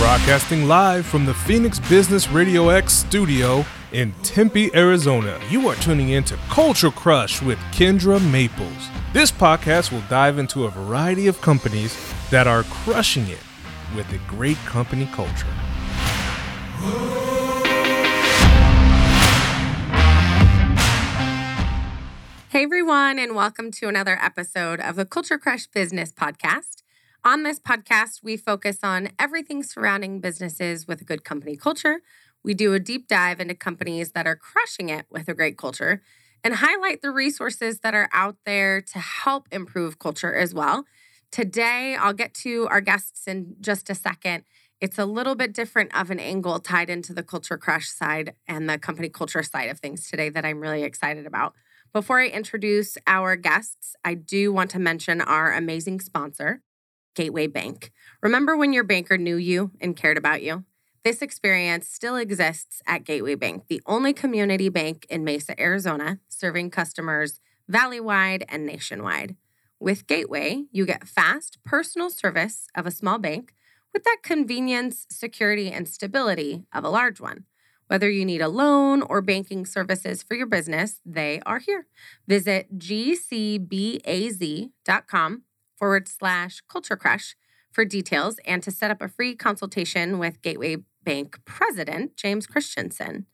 Broadcasting live from the Phoenix Business Radio X studio in Tempe, Arizona. You are tuning in to Culture Crush with Kendra Maples. This podcast will dive into a variety of companies that are crushing it with a great company culture. Hey everyone, and welcome to another episode of the Culture Crush Business Podcast. On this podcast, we focus on everything surrounding businesses with a good company culture. We do a deep dive into companies that are crushing it with a great culture and highlight the resources that are out there to help improve culture as well. Today, I'll get to our guests in just a second. It's a little bit different of an angle tied into the culture crush side and the company culture side of things today that I'm really excited about. Before I introduce our guests, I do want to mention our amazing sponsor. Gateway Bank. Remember when your banker knew you and cared about you? This experience still exists at Gateway Bank, the only community bank in Mesa, Arizona, serving customers valley-wide and nationwide. With Gateway, you get fast personal service of a small bank with that convenience, security, and stability of a large one. Whether you need a loan or banking services for your business, they are here. Visit gcbaz.com forward slash culture crush for details and to set up a free consultation with Gateway Bank President James Christensen.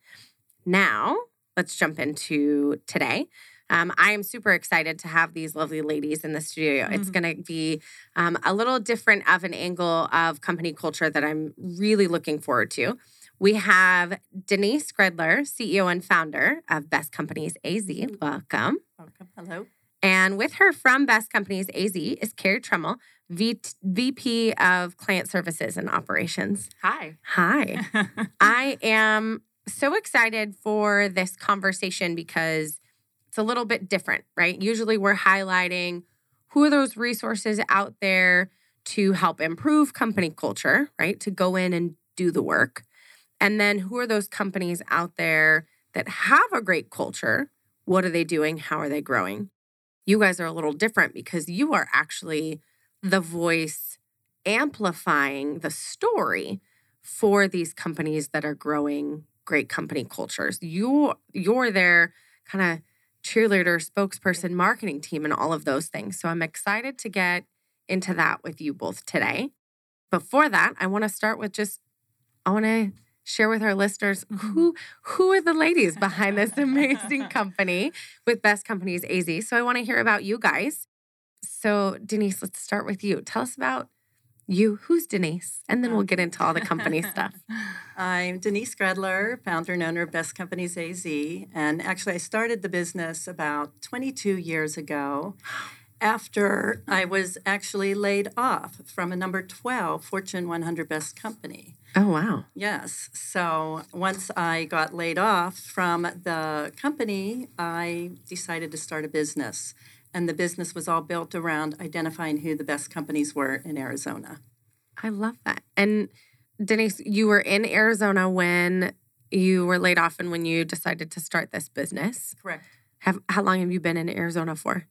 Now, let's jump into today. Um, I am super excited to have these lovely ladies in the studio. Mm-hmm. It's going to be um, a little different of an angle of company culture that I'm really looking forward to. We have Denise Gredler, CEO and founder of Best Companies AZ. Welcome. Welcome. Hello. And with her from Best Companies AZ is Carrie Trummel, v- VP of Client Services and Operations. Hi. Hi. I am so excited for this conversation because it's a little bit different, right? Usually we're highlighting who are those resources out there to help improve company culture, right? To go in and do the work. And then who are those companies out there that have a great culture? What are they doing? How are they growing? You guys are a little different because you are actually the voice amplifying the story for these companies that are growing great company cultures. You you're their kind of cheerleader, spokesperson, marketing team and all of those things. So I'm excited to get into that with you both today. Before that, I want to start with just I want to share with our listeners who who are the ladies behind this amazing company with Best Companies AZ. So I want to hear about you guys. So Denise, let's start with you. Tell us about you. Who's Denise? And then we'll get into all the company stuff. I'm Denise Gredler, founder and owner of Best Companies AZ. And actually, I started the business about 22 years ago after I was actually laid off from a number 12 Fortune 100 Best Company. Oh, wow. Yes. So once I got laid off from the company, I decided to start a business. And the business was all built around identifying who the best companies were in Arizona. I love that. And Denise, you were in Arizona when you were laid off and when you decided to start this business. Correct. Have, how long have you been in Arizona for?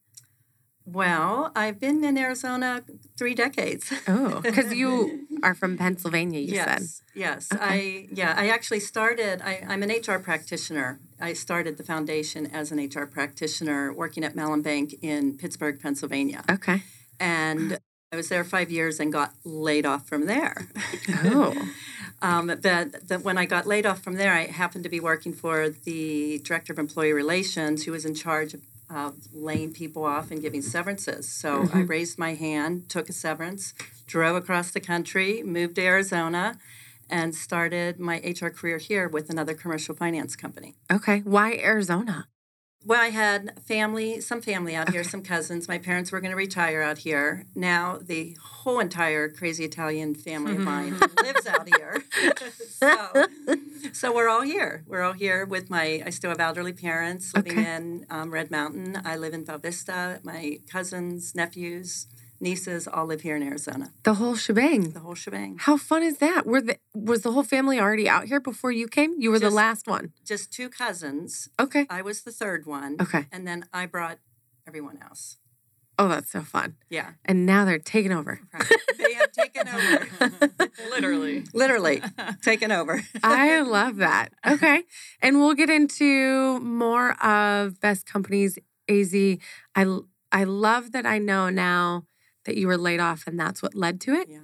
Well, I've been in Arizona three decades. Oh, because you are from Pennsylvania, you yes, said. Yes, okay. I yeah, I actually started. I, I'm an HR practitioner. I started the foundation as an HR practitioner, working at Mellon Bank in Pittsburgh, Pennsylvania. Okay, and I was there five years and got laid off from there. Oh. um, but the, when I got laid off from there, I happened to be working for the director of employee relations, who was in charge of uh, laying people off and giving severances. So mm-hmm. I raised my hand, took a severance, drove across the country, moved to Arizona, and started my HR career here with another commercial finance company. Okay. Why Arizona? Well, I had family, some family out okay. here, some cousins. My parents were going to retire out here. Now the whole entire crazy Italian family of mine lives out here. so, so we're all here. We're all here with my. I still have elderly parents living okay. in um, Red Mountain. I live in Val Vista. My cousins, nephews, nieces all live here in Arizona. The whole shebang. The whole shebang. How fun is that? Were the was the whole family already out here before you came? You were just, the last one. Just two cousins. Okay. I was the third one. Okay. And then I brought everyone else. Oh, that's so fun. Yeah. And now they're taking over. Right. They have taken over. Literally. Literally taken over. I love that. Okay. And we'll get into more of Best Companies AZ. I I love that I know now that you were laid off and that's what led to it. Yeah.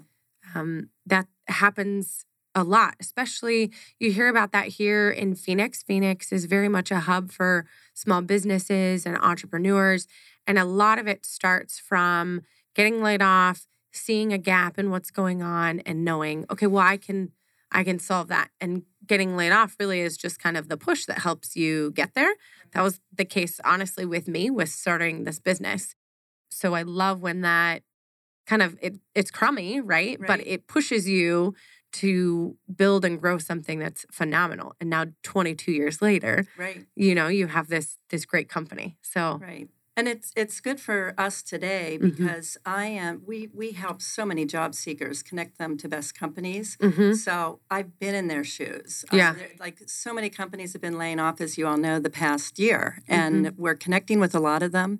Um, that happens a lot, especially you hear about that here in Phoenix. Phoenix is very much a hub for small businesses and entrepreneurs. And a lot of it starts from getting laid off, seeing a gap in what's going on and knowing, okay, well, I can I can solve that. And getting laid off really is just kind of the push that helps you get there. That was the case, honestly, with me with starting this business. So I love when that kind of it, it's crummy, right? But it pushes you to build and grow something that's phenomenal. And now 22 years later, Right. you know, you have this this great company. So Right. And it's it's good for us today Mhm. because I am we we help so many job seekers connect them to best companies. mhm. So I've been in their shoes. Yeah. like so many companies have been laying off, as you all know, the past year, and we're connecting with a lot of them.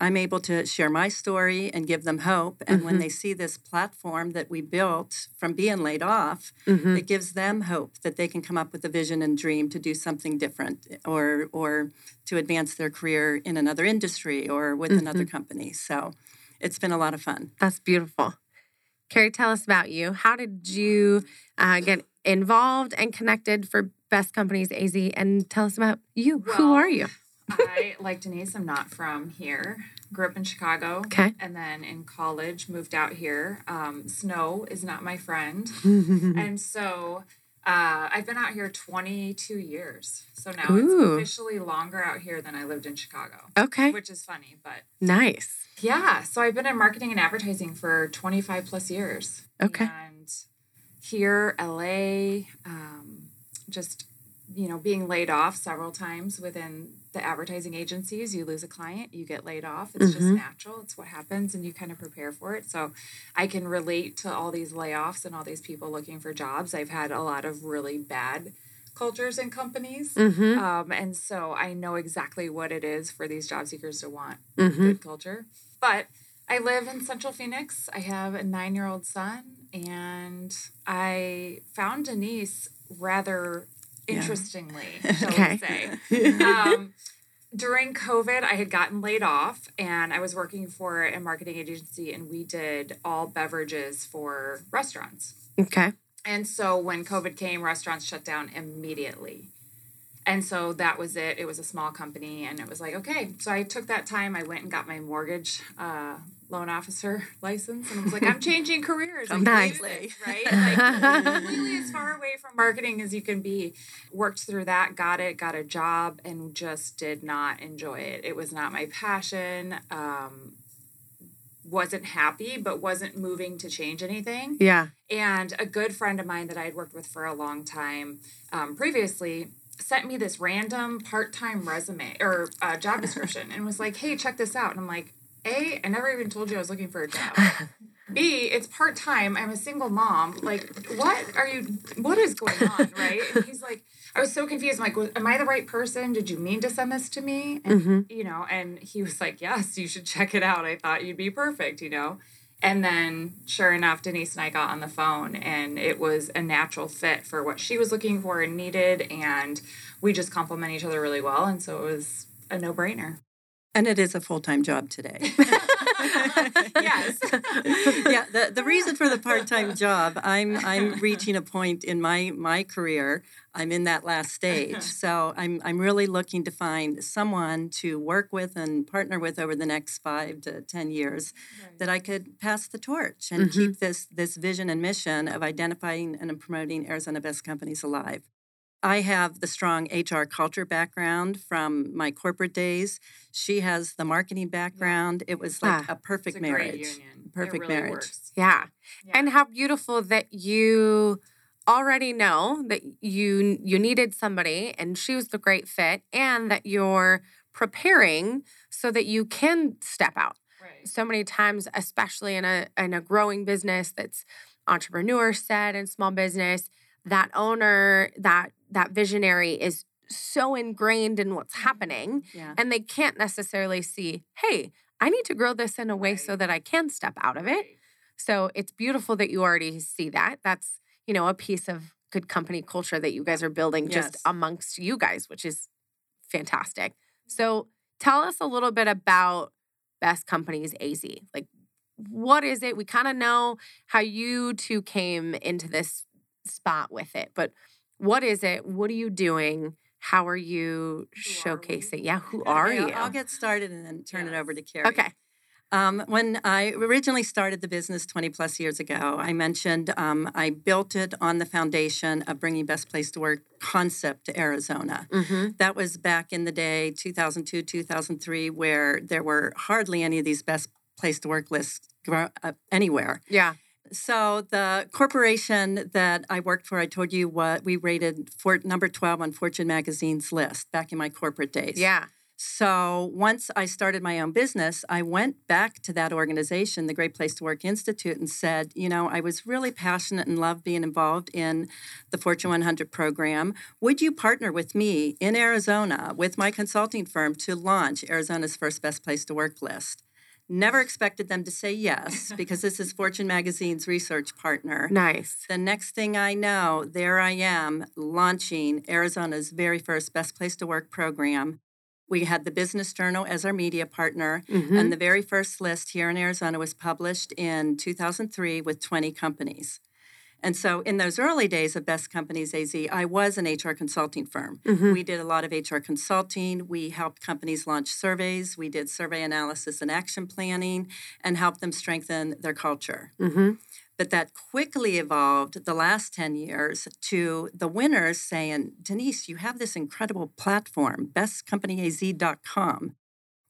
I'm able to share my story and give them hope. And when Mhm. they see this platform that we built from being laid off, Mhm. it gives them hope that they can come up with a vision and dream to do something different or or to advance their career in another industry or with another company. So it's been a lot of fun. That's beautiful. Carrie, tell us about you. How did you uh, get involved and connected for Best Companies AZ? And tell us about you. Who are you? I, like Denise, I'm not from here. Grew up in Chicago. Okay. And then in college, moved out here. Um, snow is not my friend. and so uh, I've been out here 22 years. So now Ooh. it's officially longer out here than I lived in Chicago, okay. which is funny. But Nice. yeah, so I've been in marketing and advertising for 25 plus years. Okay. And here, LA, um, just, you know, being laid off several times within the advertising agencies, you lose a client, you get laid off. It's just Mhm. natural. It's what happens, and you kind of prepare for it. So I can relate to all these layoffs and all these people looking for jobs. I've had a lot of really bad cultures and companies. Mm-hmm. Um, and so I know exactly what it is for these job seekers to want Mm-hmm. good culture. But I live in Central Phoenix. I have a nine year old son, and I found Denise rather Yeah. interestingly, shall Okay. we say. Um, during COVID, I had gotten laid off, and I was working for a marketing agency, and we did all beverages for restaurants. Okay. And so when COVID came, restaurants shut down immediately. And so that was it. It was a small company, and it was like, okay. So I took that time. I went and got my mortgage uh, loan officer license, and I was like, I'm changing careers. I can do Nice. this, right? Like, completely as far away from marketing as you can be. Worked through that, got it, got a job, and just did not enjoy it. It was not my passion. Um, wasn't happy, but wasn't moving to change anything. Yeah. And a good friend of mine that I had worked with for a long time um, previously sent me this random part time resume or uh, job description and was like, hey, check this out. And I'm like, A, I never even told you I was looking for a job. B, it's part time. I'm a single mom. Like, what are you, what is going on? Right. And he's like, I was so confused. I'm like, am I the right person? Did you mean to send this to me? And, Mhm. you know, and he was like, yes, you should check it out. I thought you'd be perfect, you know? And then, sure enough, Denise and I got on the phone, and it was a natural fit for what she was looking for and needed. And we just complement each other really well. And so it was a no brainer. And it is a full time job today. yes. yeah, the, the reason for the part time job, I'm I'm reaching a point in my my career. I'm in that last stage, so I'm I'm really looking to find someone to work with and partner with over the next five to ten years that I could pass the torch and mm-hmm. keep this this vision and mission of identifying and promoting Arizona best companies alive. I have the strong HR culture background from my corporate days. She has the marketing background. It was like Ah, a perfect a marriage. Perfect really marriage. Yeah. Yeah. And how beautiful that you already know that you you needed somebody and she was the great fit and that you're preparing so that you can step out. Right. So many times especially in a in a growing business that's entrepreneur set and small business, that owner, that that visionary is so ingrained in what's mm-hmm. happening Yeah. and they can't necessarily see, hey, I need to grow this in a way so that I can step out of it. So it's beautiful that you already see that. That's, you know, a piece of good company culture that you guys are building just Yes. amongst you guys, which is fantastic. Mm-hmm. So tell us a little bit about Best Companies AZ. Like, what is it? We kind of know how you two came into this spot with it, but what is it? What are you doing? How are you Who are showcasing? Yeah, who are Okay, you? I'll- get started and then turn it over to Carrie. okay. Um, when I originally started the business 20 plus years ago, I mentioned um, I built it on the foundation of bringing Best Place to Work concept to Arizona. Mm-hmm. That was back in the day, 2002, 2003, where there were hardly any of these Best Place to Work lists uh, anywhere. Yeah. So the corporation that I worked for, I told you what we rated for number 12 on Fortune magazine's list back in my corporate days. Yeah. So once I started my own business, I went back to that organization, the Great Place to Work Institute, and said, you know, I was really passionate and loved being involved in the Fortune 100 program. Would you partner with me in Arizona with my consulting firm to launch Arizona's first Best Place to Work list? Never expected them to say yes because this is Fortune Magazine's research partner. Nice. The next thing I know, there I am launching Arizona's very first Best Place to Work program. We had the Business Journal as our media partner, Mhm. and the very first list here in Arizona was published in 2003 with 20 companies. And so, in those early days of Best Companies AZ, I was an HR consulting firm. Mhm. We did a lot of HR consulting. We helped companies launch surveys. We did survey analysis and action planning and helped them strengthen their culture. Mhm. But that quickly evolved the last 10 years to the winners saying, Denise, you have this incredible platform, bestcompanyaz.com.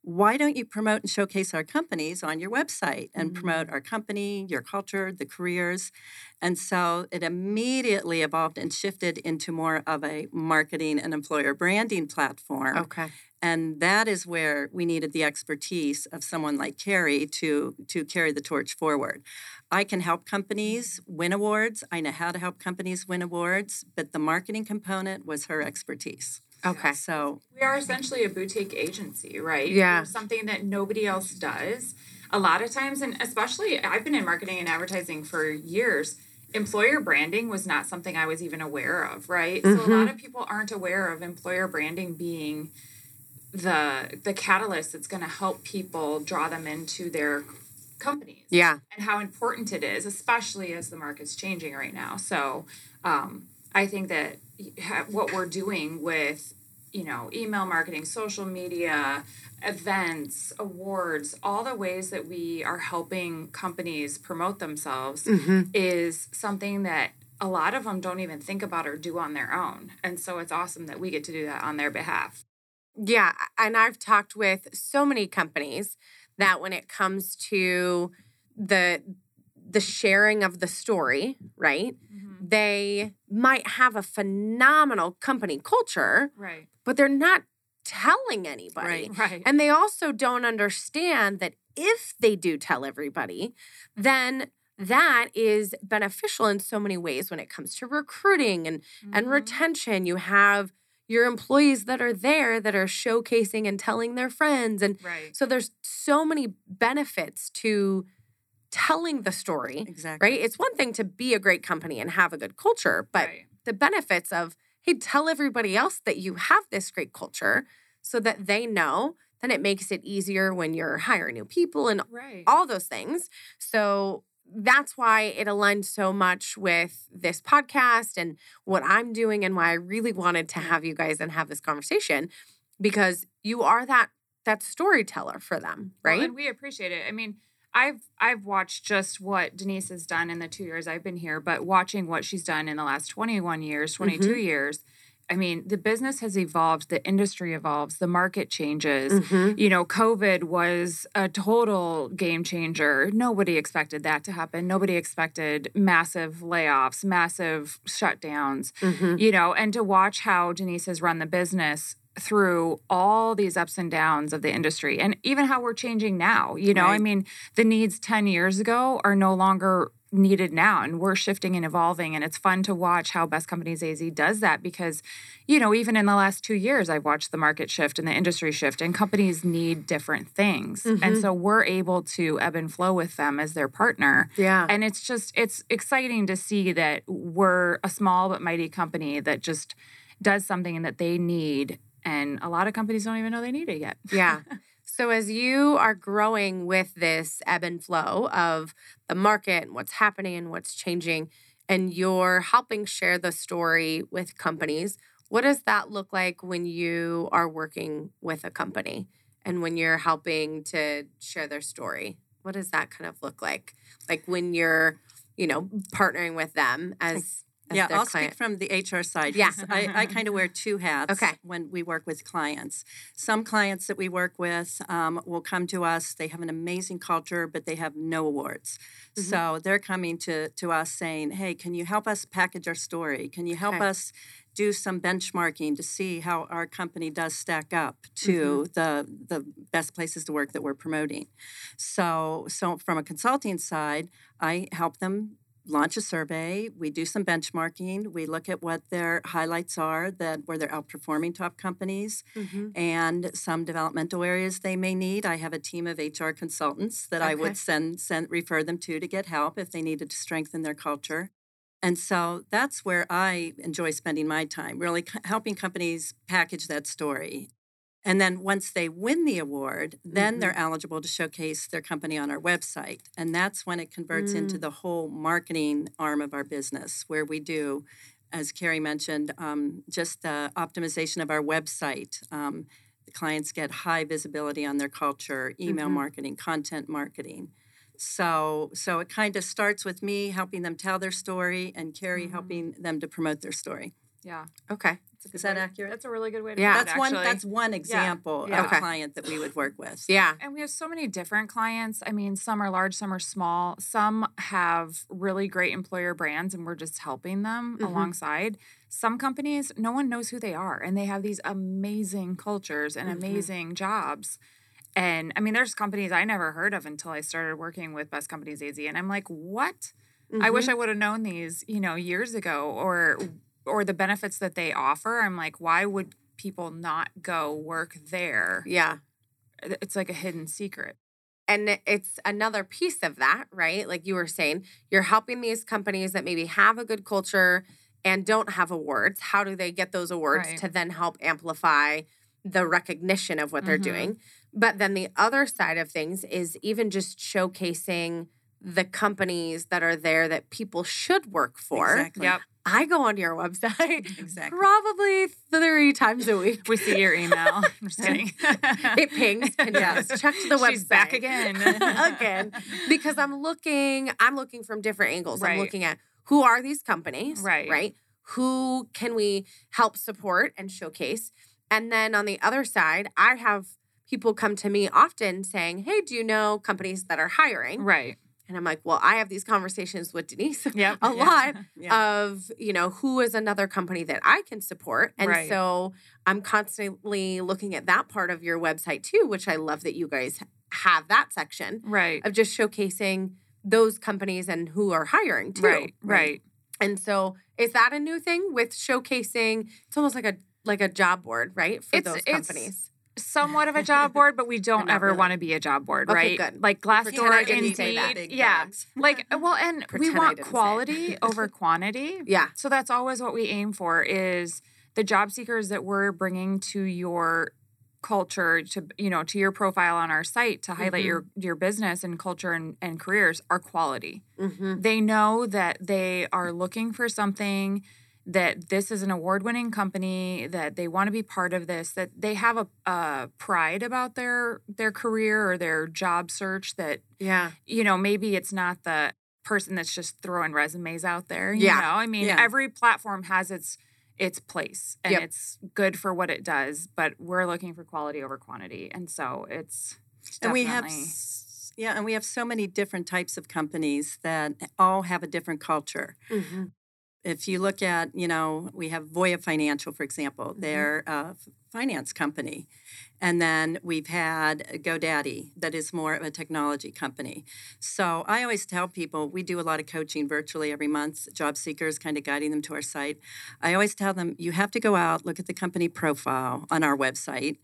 Why don't you promote and showcase our companies on your website and mm-hmm. promote our company, your culture, the careers? And so it immediately evolved and shifted into more of a marketing and employer branding platform. Okay. And that is where we needed the expertise of someone like Carrie to, to carry the torch forward. I can help mm-hmm. companies win awards. I know how to help companies win awards, but the marketing component was her expertise. Okay. So, We are essentially a boutique agency, right? Yeah. We're something that nobody else does. A lot of times, and especially I've been in marketing and advertising for years. Employer branding was not something I was even aware of, right? So a Mm-hmm. lot of people aren't aware of employer branding being the the catalyst that's going to help people draw them into their companies Yeah. and how important it is, especially as the market's changing right now. So, um, I think that ha- what we're doing with, you know, email marketing, social media, events, awards, all the ways that we are helping companies promote themselves Mm-hmm. is something that a lot of them don't even think about or do on their own. And so it's awesome that we get to do that on their behalf. Yeah, and I've talked with so many companies that when it comes to the the sharing of the story, right? They might have a phenomenal company culture, Right. but they're not telling anybody. Right. Right. And they also don't understand that if they do tell everybody, then that is beneficial in so many ways when it comes to recruiting and and Mhm. retention. You have your employees that are there that are showcasing and telling their friends. And Right. so there's so many benefits to telling the story, exactly. right? It's one thing to be a great company and have a good culture, but Right. the benefits of, hey, tell everybody else that you have this great culture so that they know, then it makes it easier when you're hiring new people and Right. all those things. So that's why it aligned so much with this podcast and what I'm doing and why I really wanted to have you guys and have this conversation because you are that that storyteller for them, Well, right? and we appreciate it. I mean, I've I've watched just what Denise has done in the two years I've been here, but watching what she's done in the last 21 years, 22 Mm-hmm. years, I mean, the business has evolved, the industry evolves, the market changes. Mhm. You know, COVID was a total game changer. Nobody expected that to happen. Nobody expected massive layoffs, massive shutdowns Mhm. you know, and to watch how Denise has run the business through all these ups and downs of the industry and even how we're changing now. You know, I mean, the needs 10 years ago are no longer needed now and we're shifting and evolving and it's fun to watch how best companies az does that because you know even in the last two years i've watched the market shift and the industry shift and companies need different things and Mhm. so we're able to ebb and flow with them as their partner Yeah. and it's just it's exciting to see that we're a small but mighty company that just does something that they need and a lot of companies don't even know they need it yet Yeah. So as you are growing with this ebb and flow of the market and what's happening and what's changing, and you're helping share the story with companies, what does that look like when you are working with a company and when you're helping to share their story? What does that kind of look like? Like when you're, you know, partnering with them as, yeah, I'll client. speak from the HR side. Yeah. I, I kind of wear two hats Okay. when we work with clients. Some clients that we work with um, will come to us. They have an amazing culture, but they have no awards. Mhm. So they're coming to, to us saying, hey, can you help us package our story? Can you help Okay. us do some benchmarking to see how our company does stack up to the, the best places to work that we're promoting? So, so from a consulting side, I help them launch a survey. We do some benchmarking. We look at what their highlights are that where they're outperforming top companies Mhm. and some developmental areas they may need. I have a team of HR consultants that I would send send refer them to to get help if they needed to strengthen their culture. And so that's where I enjoy spending my time, really helping companies package that story. And then once they win the award, then they're eligible to showcase their company on our website. And that's when it converts into the whole marketing arm of our business, where we do, as Carrie mentioned, um, just the optimization of our website. Um, the clients get high visibility on their culture, email Mhm. marketing, content marketing. So, so it kind of starts with me helping them tell their story, and Carrie Mhm. helping them to promote their story. yeah Okay. That's Is that way- accurate? That's a really good way to Yeah. put it, That's one. That's one example Yeah. of Okay. a client that we would work with. Yeah. And we have so many different clients. I mean, some are large, some are small. Some have really great employer brands, and we're just helping them Mhm. alongside. Some companies, no one knows who they are, and they have these amazing cultures and Mhm. amazing jobs. And I mean, there's companies I never heard of until I started working with Best Companies AZ, and I'm like, what? I wish. I would have known these, you know, years ago, or or the benefits that they offer. I'm like, why would people not go work there? Yeah. It's like a hidden secret. And it's another piece of that, right? Like you were saying, you're helping these companies that maybe have a good culture and don't have awards. How do they get those awards Right. to then help amplify the recognition of what they're Mhm. doing? But then the other side of things is even just showcasing the companies that are there that people should work for. Exactly. Yep. I go onto your website Exactly. probably three times a week. We see your email. I'm just kidding. It pings. And yes, check the website. She's back again. again. Because I'm looking, I'm looking from different angles. I'm looking at who are these companies? Right. Right. Who can we help support and showcase? And then on the other side, I have people come to me often saying, Hey, do you know companies that are hiring? right. And I'm like, Well, I have these conversations with Denise Yep. a lot Yeah. of you know who is another company that I can support, and Right. so I'm constantly looking at that part of your website too, which I love that you guys have that section Right. of just showcasing those companies and who are hiring too. Right. Right. And so is that a new thing with showcasing? It's almost like a like a job board, right, for It's- those companies. Somewhat of a job board, but we don't ever really. want to be a job board, Okay, right? good. Like Glassdoor, Indeed, say that. Big yeah. Like, well, and we Pretend I want didn't say it. quality over quantity. Yeah. So that's always what we aim for is the job seekers that we're bringing to your culture to you know to your profile on our site to highlight Mhm. your your business and culture and, and careers are quality Mm-hmm. they know that they are looking for something that this is an award-winning company that they want to be part of this that they have a, a pride about their their career or their job search that Yeah. you know, maybe it's not the person that's just throwing resumes out there. You Yeah. know, I mean, Yeah. every platform has its its place and Yep. it's good for what it does, but we're looking for quality over quantity. And so it's and we have yeah and we have so many different types of companies that all have a different culture Mm-hmm. If you look at, you know, we have Voya Financial, for example, Mm-hmm. they're a finance company. And then we've had GoDaddy, that is more of a technology company. So I always tell people we do a lot of coaching virtually every month, job seekers kind of guiding them to our site. I always tell them you have to go out, look at the company profile on our website,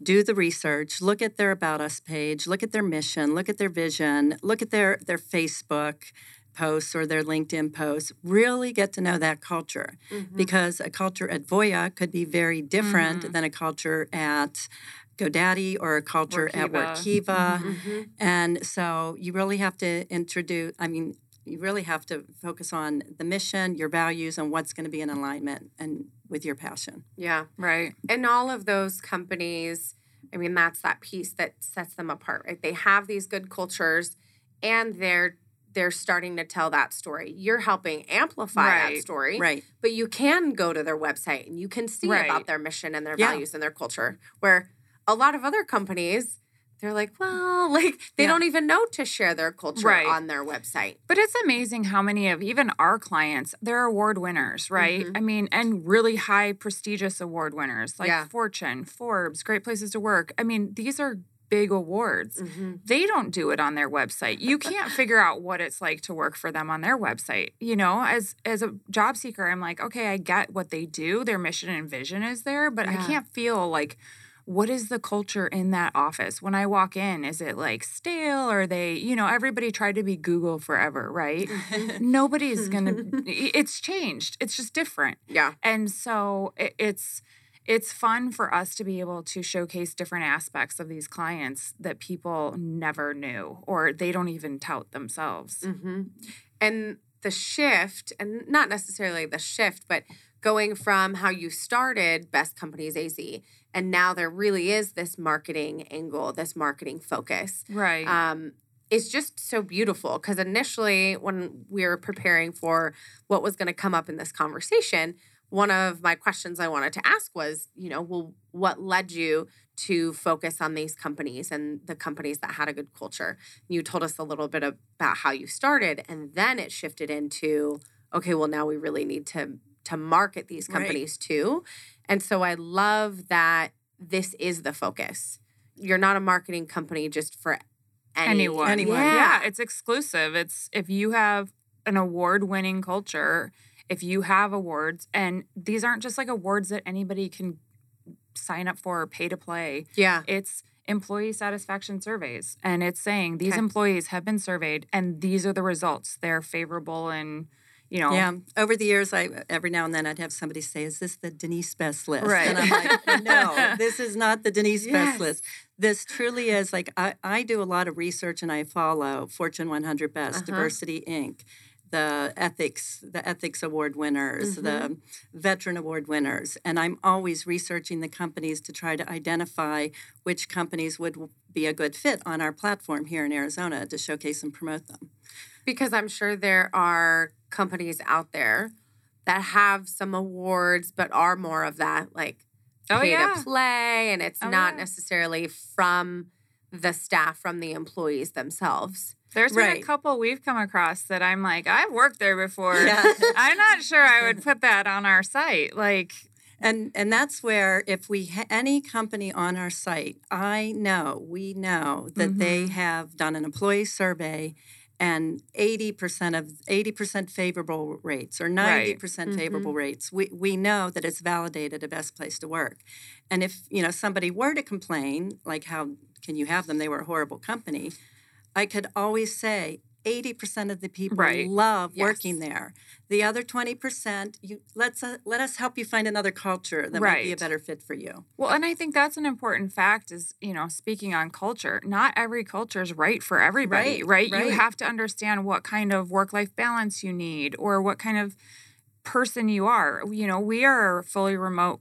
do the research, look at their About Us page, look at their mission, look at their vision, look at their, their Facebook posts or their LinkedIn posts, really get to know that culture mm-hmm. because a culture at Voya could be very different mm-hmm. than a culture at GoDaddy or a culture at Workiva. Workiva. Mm-hmm. And so you really have to introduce, I mean, you really have to focus on the mission, your values, and what's going to be in alignment and with your passion. Yeah. Right. And all of those companies, I mean, that's that piece that sets them apart, right? They have these good cultures and they're they're starting to tell that story. You're helping amplify that story. Right. But you can go to their website and you can see Right. about their mission and their Yeah. values and their culture. Where a lot of other companies, they're like, well, like they Yeah. don't even know to share their culture Right. on their website. But it's amazing how many of even our clients, they're award winners, right? Mhm. I mean, and really high prestigious award winners like Yeah. Fortune, Forbes, Great Places to Work. I mean, these are big awards. Mm-hmm. They don't do it on their website. You can't figure out what it's like to work for them on their website. You know, as as a job seeker, I'm like, okay, I get what they do. Their mission and vision is there, but Yeah. I can't feel like what is the culture in that office when I walk in? Is it like stale? Or they, you know, everybody tried to be Google forever, right? Nobody's gonna. it's changed. It's just different, Yeah. and so it, it's it's fun for us to be able to showcase different aspects of these clients that people never knew or they don't even tout themselves. hmm And the shift, and not necessarily the shift, but going from how you started Best Companies AZ, and now there really is this marketing angle, this marketing focus. Right. Um, it's just so beautiful because initially, when we were preparing for what was going to come up in this conversation, one of my questions I wanted to ask was, you know, well, what led you to focus on these companies and the companies that had a good culture? You told us a little bit about how you started, and then it shifted into, okay, well, now we really need to to market these Right. companies too. And so I love that this is the focus. You're not a marketing company just for any, anyone. Anyone. Yeah. Yeah. it's exclusive. It's if you have an award-winning culture, if you have awards, and these aren't just like awards that anybody can sign up for or pay to play. Yeah. It's employee satisfaction surveys, and it's saying these Okay. employees have been surveyed, and these are the results. They're favorable, and you know, Yeah. Over the years, I every now and then I'd have somebody say, "Is this the Denise Best list?" Right. And I'm like, "No, this is not the Denise Yes. Best list. This truly is like I, I do a lot of research and I follow Fortune 100 Best, Uh-huh. Diversity Inc., the ethics, the ethics award winners, Mm-hmm. the veteran award winners, and I'm always researching the companies to try to identify which companies would be a good fit on our platform here in Arizona to showcase and promote them. Because I'm sure there are companies out there that have some awards, but are more of that like Oh, pay yeah. to play, and it's Oh, not yeah. necessarily from the staff, from the employees themselves. There's been a couple we've come across that I'm like, I've worked there before. Yeah. I'm not sure I would put that on our site. Like, And and that's where if we ha- any company on our site, I know we know that they Mm-hmm. have done an employee survey and 80% of 80% favorable rates or 90% Right. Mm-hmm. favorable rates. We we know that it's validated a best place to work. And if, you know, somebody were to complain like how can you have them they were a horrible company, I could always say 80% of the people Right. love Yes. working there. The other 20%, you let's uh, let us help you find another culture that might be a better fit for you. well, and I think that's an important fact is, you know, speaking on culture, not every culture is right for everybody, Right, right? You have to understand what kind of work life balance you need or what kind of person you are. You know, we are a fully remote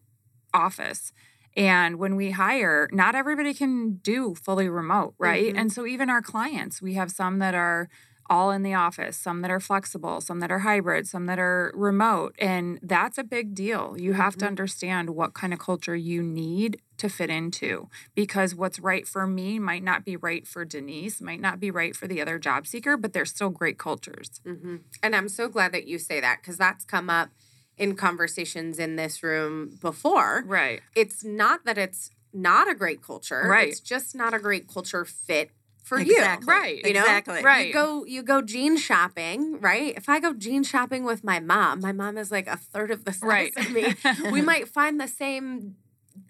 office. And when we hire, not everybody can do fully remote, right? Mhm. And so even our clients, we have some that are all in the office, some that are flexible, some that are hybrid, some that are remote. And that's a big deal. You have to Mhm. understand what kind of culture you need to fit into because what's right for me might not be right for Denise, might not be right for the other job seeker, but they're still great cultures. hmm And I'm so glad that you say that because that's come up in conversations in this room before. Right. It's not that it's not a great culture. Right. It's just not a great culture fit for Exactly. you. Right. You know? Exactly. Right. You go you go jean shopping, right? If I go jean shopping with my mom, my mom is like a third of the size Right. of me. we might find the same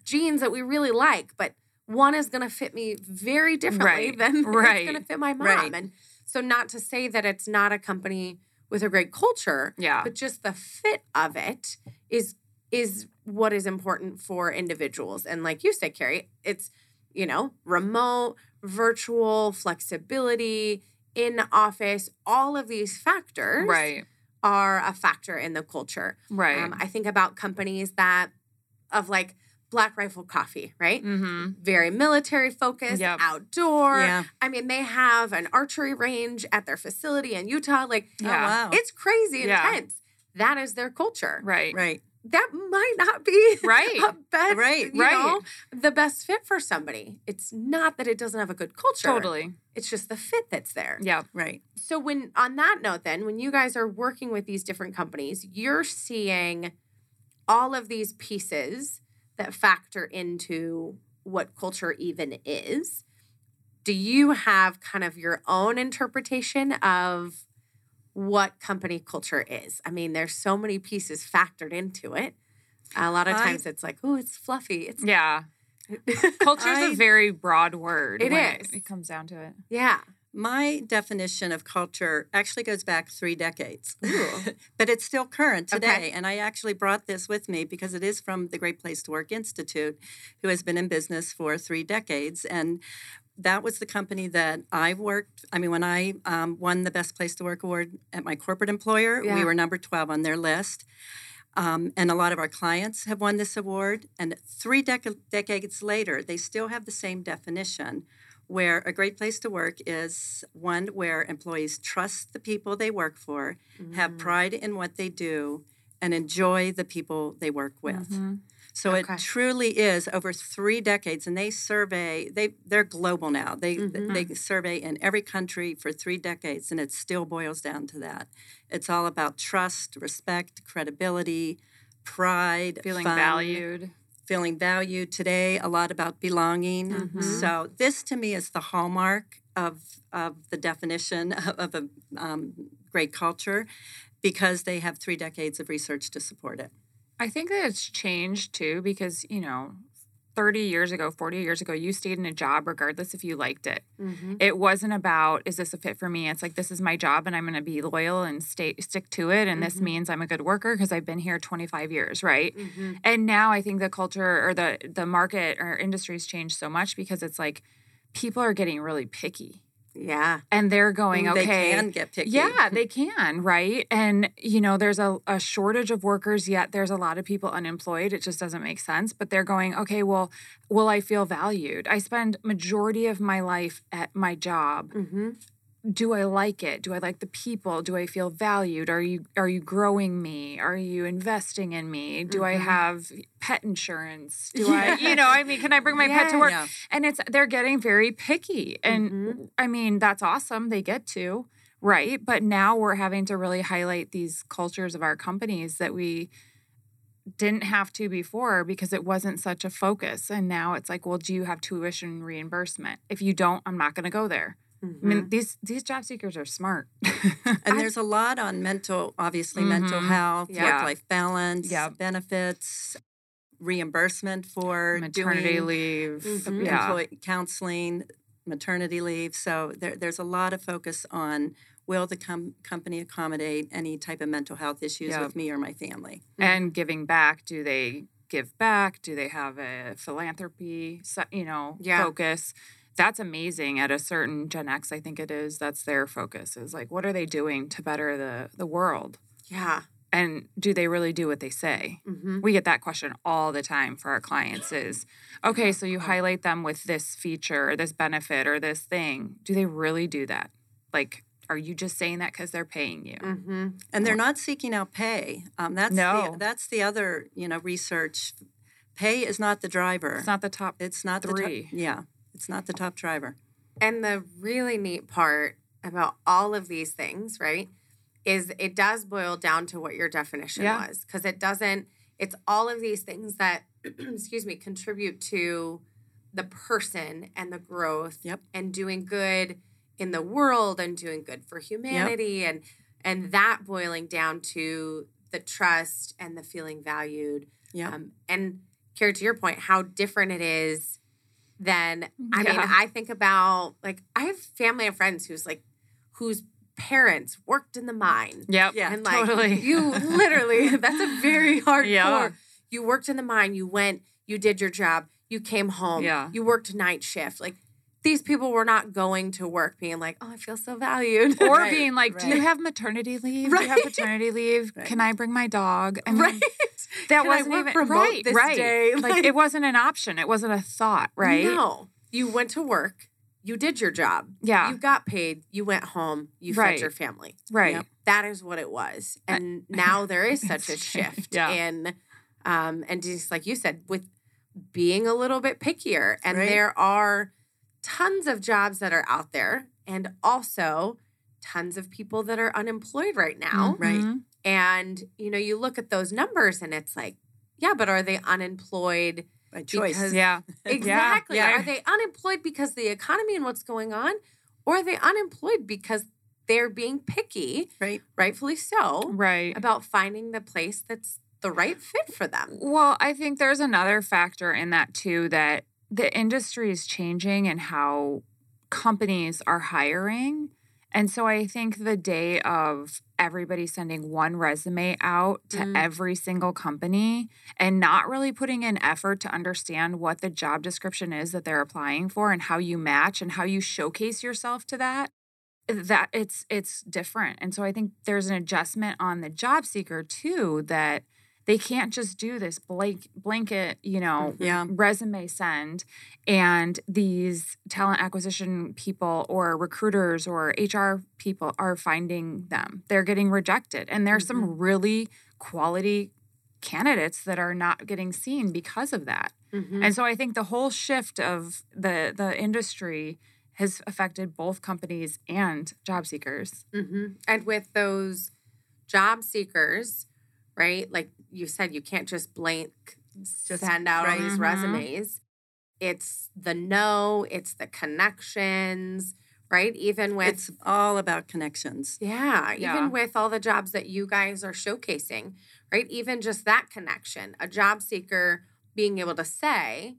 jeans that we really like, but one is going to fit me very differently Right. than Right. it's going to fit my mom. Right. And so, not to say that it's not a company with a great culture, Yeah. but just the fit of it is is what is important for individuals. And like you said, Carrie, it's you know remote, virtual, flexibility, in office, all of these factors Right. are a factor in the culture. Right. Um, I think about companies that of like Black Rifle Coffee, right? mm-hmm. Very military focused, Yep. outdoor. Yeah. I mean, they have an archery range at their facility in Utah. Like, Oh, Yeah. wow. it's crazy Yeah. intense. That is their culture. Right. right. That might not be Right. a best, Right. you Right. know, the best fit for somebody. It's not that it doesn't have a good culture. Totally. It's just the fit that's there. Yeah. Right. So when on that note then, when you guys are working with these different companies, you're seeing all of these pieces that factor into what culture even is. Do you have kind of your own interpretation of what company culture is? I mean, there's so many pieces factored into it. A lot of I- times it's like, oh, it's fluffy. It's Yeah. Culture is a very broad word. It is. It, comes down to it. yeah. My definition of culture actually goes back three decades, but it's still current Okay. today. And I actually brought this with me because it is from the Great Place to Work Institute, who has been in business for three decades. And that was the company that I worked. I mean, when I um, won the Best Place to Work award at my corporate employer, Yeah. we were number 12 on their list. Um, and a lot of our clients have won this award. And three dec- decades later, they still have the same definition where a great place to work is one where employees trust the people they work for, have Mm. pride in what they do, and enjoy the people they work with. Mhm. So Okay. it truly is over three decades, and they survey. They they're global now. They Mhm. they survey in every country for three decades, and it still boils down to that. It's all about trust, respect, credibility, pride, Feeling fun, valued. Feeling valued. Today, a lot about belonging. Mhm. So this to me is the hallmark of of the definition of, of a um, great culture, because they have three decades of research to support it. I think that it's changed too because, you know, 30 years ago, 40 years ago, you stayed in a job regardless if you liked it. Mhm. It wasn't about is this a fit for me? It's like this is my job and I'm going to be loyal and stay stick to it and this Mhm. means I'm a good worker because I've been here 25 years, right? Mhm. And now I think the culture or the the market or industry's changed so much because it's like people are getting really picky Yeah. and they're going, They okay, can get picky. yeah, they can, right? And you know, there's a, a shortage of workers, yet there's a lot of people unemployed. It just doesn't make sense. But they're going, okay, well, will I feel valued? I spend majority of my life at my job. Mm-hmm. Do I like it? Do I like the people? Do I feel valued? Are you are you growing me? Are you investing in me? Do I Mhm. have pet insurance? Do I, you know, I mean, can I bring my pet to work? Yeah. and it's they're getting very picky and Mhm. i mean that's awesome they get to right but now we're having to really highlight these cultures of our companies that we didn't have to before because it wasn't such a focus and now it's like well do you have tuition reimbursement if you don't i'm not going to go there i Mm-hmm. mean these these job seekers are smart And there's a lot on mental, obviously, mental Mhm. health, Yeah. work life balance, Yep. benefits, reimbursement for maternity leave Mhm. yeah employee counseling, maternity leave. So there, there's a lot of focus on will the com- company accommodate any type of mental health issues Yep. with me or my family? and giving back do they give back do they have a philanthropy you know Yeah. focus that's amazing at a certain gen x i think it is that's their focus is like what are they doing to better the the world Yeah. and do they really do what they say Mm-hmm. we get that question all the time for our clients is okay so you highlight them with this feature or this benefit or this thing do they really do that like are you just saying that because they're paying you? Mm-hmm. and they're not seeking out pay. Um, that's No. the, that's the other you know research. Pay is not the driver. It's not the top. It's not the three. top, yeah. It's not the top driver. And the really neat part about all of these things, right, is it does boil down to what your definition Yeah. was. Because it doesn't, it's all of these things that, excuse me, contribute to the person and the growth Yep. and doing good in the world and doing good for humanity and and that boiling down to the trust and the feeling valued Yeah. um, and Carrie, to your point, how different it is than I mean, I think about like I have family and friends who's like whose parents worked in the mine. Yep. Yeah, and like totally. you literally that's a very hardcore. Yeah. You worked in the mine, you went, you did your job, you came home, Yeah. you worked night shift. Like these people were not going to work being like, Oh, I feel so valued. Or Right, being like, do you have maternity leave? Do you have Right. paternity leave? Right. Can I bring my dog? I mean, right. That Can wasn't work even remote right. this right. day? Like, Like- it wasn't an option. It wasn't a thought. Right. No. You went to work, you did your job. Yeah. You got paid, you went home, you Right. fed your family. right. Yep. That is what it was. And now there is such a shift yeah. in um and just like you said, with being a little bit pickier. And Right. there are tons of jobs that are out there and also tons of people that are unemployed right now. Right. And you know, you look at those numbers and it's like, yeah, but are they unemployed By choice. Because- Yeah. Exactly. yeah. Are they unemployed because the economy and what's going on? Or are they unemployed because they're being picky, right. rightfully so, Right. about finding the place that's the right fit for them? Well, I think there's another factor in that too that the industry is changing and how companies are hiring. And so I think the day of everybody sending one resume out to Mm. every single company and not really putting in effort to understand what the job description is that they're applying for and how you match and how you showcase yourself to that that it's it's different. And so I think there's an adjustment on the job seeker too that they can't just do this blank blanket, you know, Yeah. resume send and these talent acquisition people or recruiters or HR people are finding them. They're getting rejected. And there's some really quality candidates that are not getting seen because of that. Mhm. And so I think the whole shift of the the industry has affected both companies and job seekers. Mhm. And with those job seekers, right? Like you said, you can't just blank Just- send out right. all these Mhm. resumes. It's the know, it's the connections, right? Even with It's all about connections. Yeah, Yeah. even with all the jobs that you guys are showcasing, right? Even just that connection, a job seeker being able to say,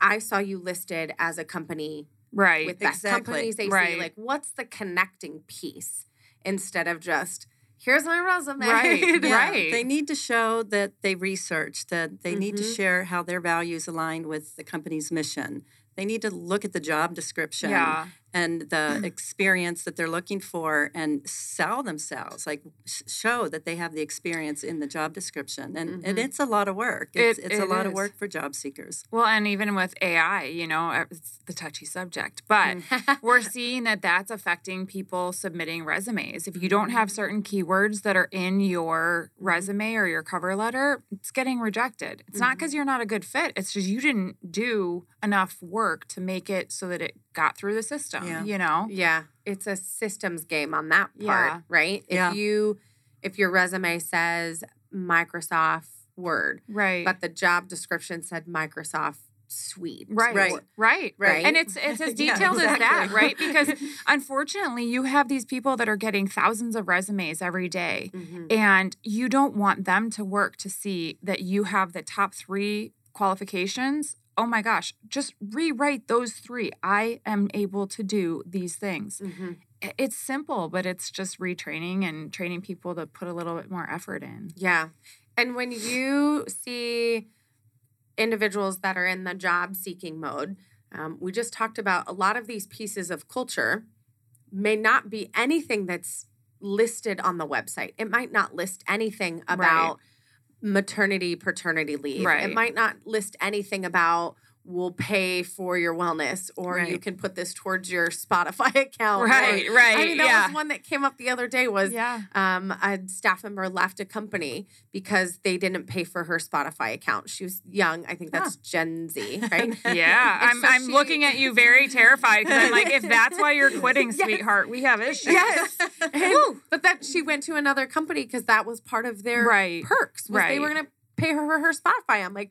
I saw you listed as a company Right. with best Exactly. companies they see. Right. Like, what's the connecting piece instead of just, here's my resume. Right, Yeah, right. They need to show that they researched, that they need to Mhm. share how their values align with the company's mission. They need to look at the job description yeah. And the mm. experience that they're looking for and sell themselves, like show that they have the experience in the job description. And, and Mhm. it's a lot of work. It's, It- it's a it lot of work for job seekers. Well, and even with AI, you know, uh, it's the touchy subject, but mm. we're seeing that that's affecting people submitting resumes. If you don't have mm-hmm. certain keywords that are in your mm-hmm. resume or your cover letter, it's getting rejected. It's not because mm-hmm. you're not a good fit, it's just you didn't do enough work to make it so that it got through the system, Yeah. you know? yeah, it's a systems game on that part, Yeah. right? If Yeah. you, if your resume says Microsoft Word, Right. but the job description said Microsoft Suite. Right. Right. Right. Right. And it's it's as Yeah, detailed as that, right? Because unfortunately, you have these people that are getting thousands of resumes every day, Mhm. and you don't want them to work to see that you have the top 3 qualifications. Oh my gosh, just rewrite those 3. I am able to do these things. Mhm. It's simple, but it's just retraining and training people to put a little bit more effort in. Yeah. And when you see individuals that are in the job seeking mode, um, we just talked about a lot of these pieces of culture may not be anything that's listed on the website. It might not list anything about maternity, paternity leave. Right. It might not list anything about we'll pay for your wellness or you can put this towards your Spotify account. or- Right, right, I mean, that yeah. was one that came up the other day was Yeah. um, a staff member left a company because they didn't pay for her Spotify account. She was young. I think that's Gen Z, right? Yeah, I'm so I'm she- looking at you very terrified because I'm like, if that's why you're quitting, Yes. sweetheart, we have issues. Yes. And- but that she went to another company because that was part of their Right. perks. Was They were going to pay her for her Spotify. I'm like,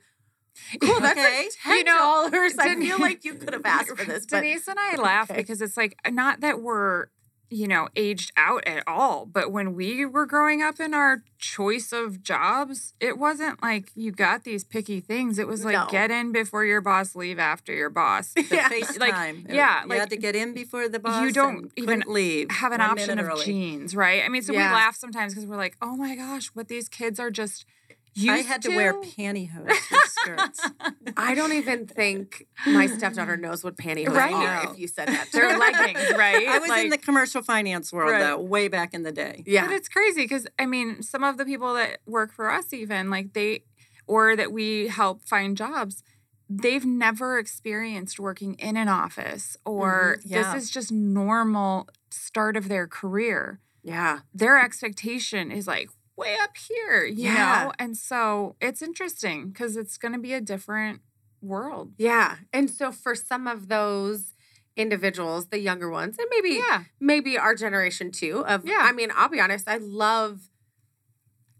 cool, that's Okay. like ten You know, dollars. I feel like you could have asked for this, but Denise and I laugh Okay. because it's like not that we're you know aged out at all, but when we were growing up in our choice of jobs, it wasn't like you got these picky things. It was like No. get in before your boss, leave after your boss. The Yeah. FaceTime. Like, yeah, you like, had to get in before the boss. You don't even leave. have an option of early. jeans, right? I mean, so Yeah. we laugh sometimes because we're like, oh my gosh, what these kids are just used I had to, wear pantyhose with skirts. I don't even think my stepdaughter knows what pantyhose Right. are No. if you said that. They're her. leggings, right? I was in the commercial finance world Right. though, way back in the day. Yeah. But it's crazy because I mean, some of the people that work for us, even like they, or that we help find jobs, they've never experienced working in an office or Mhm, yeah. this is just normal start of their career. yeah. Their expectation is like way up here, you Yeah. know? And so it's interesting because it's going to be a different world. Yeah. And so for some of those individuals, the younger ones, and maybe Yeah. maybe our generation too of Yeah. I mean, I'll be honest, I love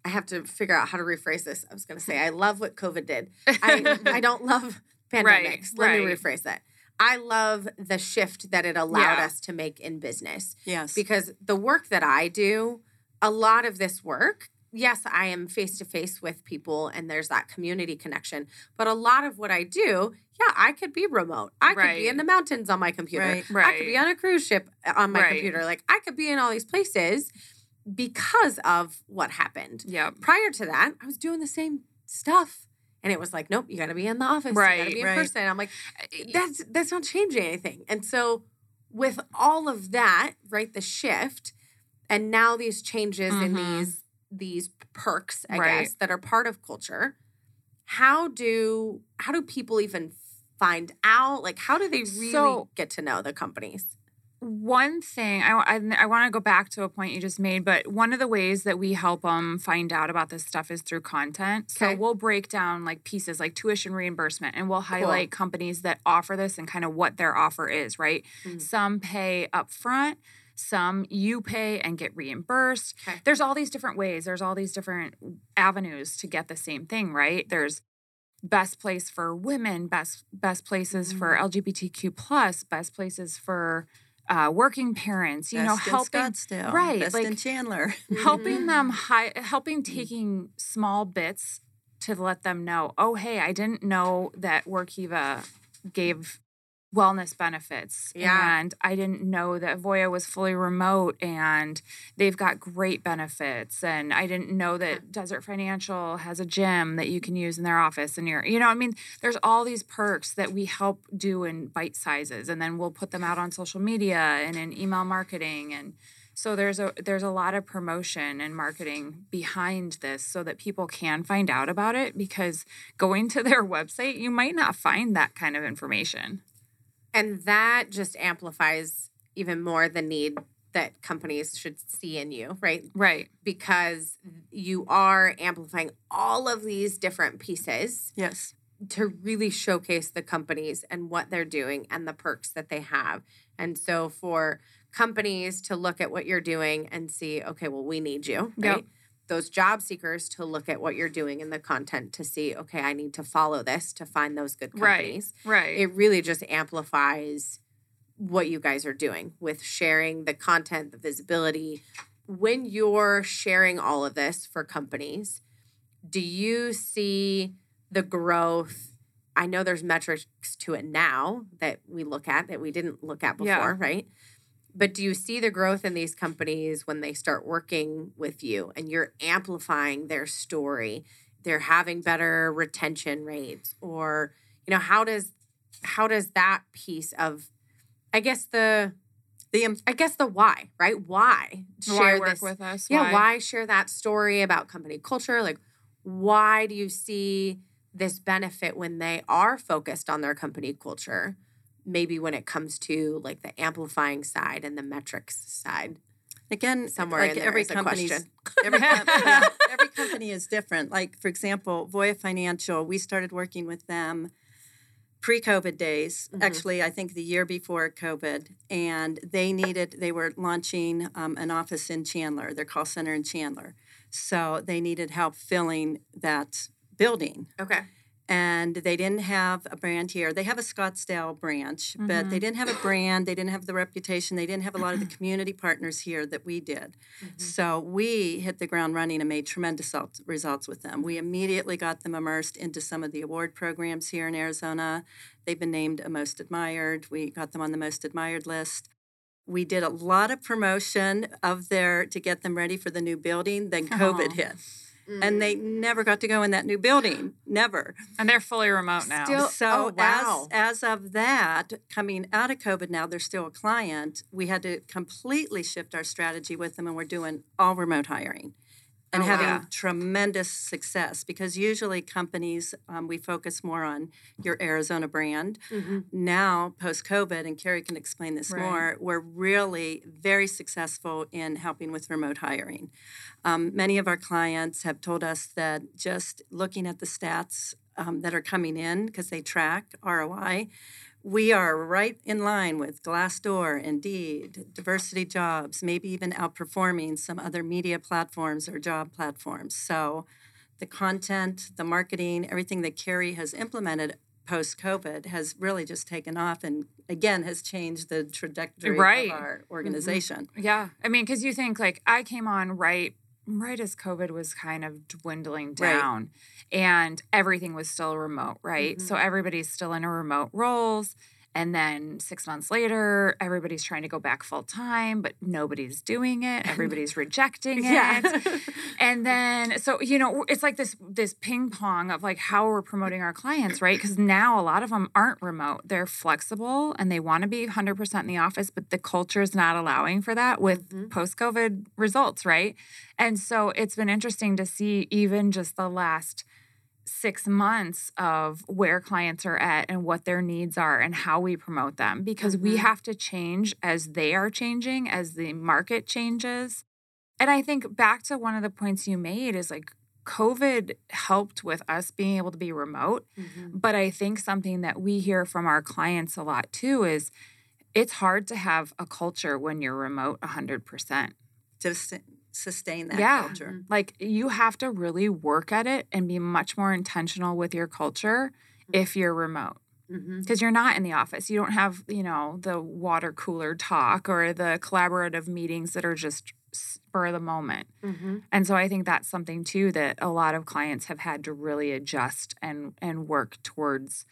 I have to figure out how to rephrase this. I was going to say I love what COVID did. I I don't love pandemics. Right, Let me rephrase that. I love the shift that it allowed Yeah. us to make in business Yes. because the work that I do, a lot of this work, yes, I am face to face with people and there's that community connection. But a lot of what I do, yeah, I could be remote. I could be in the mountains on my computer. Right. I could be on a cruise ship uh, on my Right. computer. Like I could be in all these places because of what happened. Yeah. Prior to that, I was doing the same stuff. And it was like, nope, you got to be in the office. Right, You got Right, to be in right. person. I'm like, that's that's not changing anything. And so with all of that, right, the shift and now these changes in Mhm. these these perks, I Right. guess, that are part of culture, how do how do people even find out? Like how do they really So- get to know the companies? One thing I, I, want to go back to a point you just made, but one of the ways that we help them find out about this stuff is through content. So we'll break down like pieces like tuition reimbursement and we'll highlight companies that offer this and kind of what their offer is, right? Mm. Some pay upfront, some you pay and get reimbursed. Okay. There's all these different ways, there's all these different avenues to get the same thing, right? There's best place for women, best best places for Mm-hmm. LGBTQ plus, best places for uh, working parents. You know, Best in helping Scottsdale, right, Best like- in Chandler. helping them Mm-hmm. hi- helping taking small bits to let them know oh hey i didn't know that workiva gave wellness benefits Yeah. and i didn't know that voya was fully remote and they've got great benefits and i didn't know that desert financial has a gym that you can use in their office and you're you know i mean there's all these perks that we help do in bite sizes and then we'll put them out on social media and in email marketing and so there's a there's a lot of promotion and marketing behind this so that people can find out about it because going to their website you might not find that kind of information. And that just amplifies even more the need that companies should see in you, right? Right. Because you are amplifying all of these different pieces Yes. to really showcase the companies and what they're doing and the perks that they have. And so for companies to look at what you're doing and see, okay, well, we need you, Yep. Right? Those job seekers to look at what you're doing in the content to see, okay, I need to follow this to find those good companies Right. it really just amplifies what you guys are doing with sharing the content, the visibility. When you're sharing all of this for companies, do you see the growth? I know there's metrics to it now that we look at that we didn't look at before, Yeah. right? But do you see the growth in these companies when they start working with you and you're amplifying their story? They're having better retention rates or you know how does how does that piece of i guess the The i guess the why right why Why work this with us? yeah why? share that story about company culture like why do you see this benefit when they are focused on their company culture maybe when it comes to like the amplifying side and the metrics side Again, somewhere like in there every is a question. every, com- yeah, every company is different. Like for example, Voya Financial, we started working with them pre-COVID days. Mhm. Actually, I think the year before COVID, and they needed they were launching um, an office in Chandler, their call center in Chandler. So they needed help filling that building okay and they didn't have a brand here. They have a Scottsdale branch, but they mm-hmm. didn't have a brand. They didn't have the reputation. They didn't have a lot of the community partners here that we did. Mm-hmm. So we hit the ground running and made tremendous results with them. We immediately got them immersed into some of the award programs here in Arizona. They've been named a most admired. We got them on the most admired list. We did a lot of promotion of their to get them ready for the new building. Then COVID Aw. hit, and they mm. never got to go in that new building. Never. And they're fully remote now. Still- So Oh, wow. as as of that, coming out of COVID now, they're still a client. We had to completely shift our strategy with them, and we're doing all remote hiring. And Oh, having wow. tremendous success because usually companies um, we focus more on your Arizona brand. Mhm. Now, post COVID, and Carrie can explain this Right. more, we're really very successful in helping with remote hiring. Um, many of our clients have told us that just looking at the stats um, that are coming in because they track ROI, we are right in line with Glassdoor, Indeed, Diversity Jobs, maybe even outperforming some other media platforms or job platforms. So, the content, the marketing, everything that Carrie has implemented post COVID has really just taken off and again has changed the trajectory Right. of our mm-hmm. organization. Yeah. I mean, because you think like I came on right right as COVID was kind of dwindling Right. down and everything was still remote, right? Mm-hmm. So everybody's still in a remote roles. And then six months later, everybody's trying to go back full time, but nobody's doing it. Everybody's rejecting it. Yeah. and then so you know it's like this this ping pong of like how we're promoting our clients right because now a lot of them aren't remote they're flexible and they want to be 100% in the office but the culture is not allowing for that with Mhm. post covid results right and so it's been interesting to see even just the last six months of where clients are at and what their needs are and how we promote them because we Mhm. have to change as they are changing as the market changes and I think back to one of the points you made is like COVID helped with us being able to be remote. Mhm. But I think something that we hear from our clients a lot too is it's hard to have a culture when you're remote 100%. To sus- sustain that Yeah. culture. Like you have to really work at it and be much more intentional with your culture if you're remote because you're not in the office. You don't have, you know, the water cooler talk or the collaborative meetings that are just spur of the moment. Mhm. And so I think that's something too that a lot of clients have had to really adjust and and work towards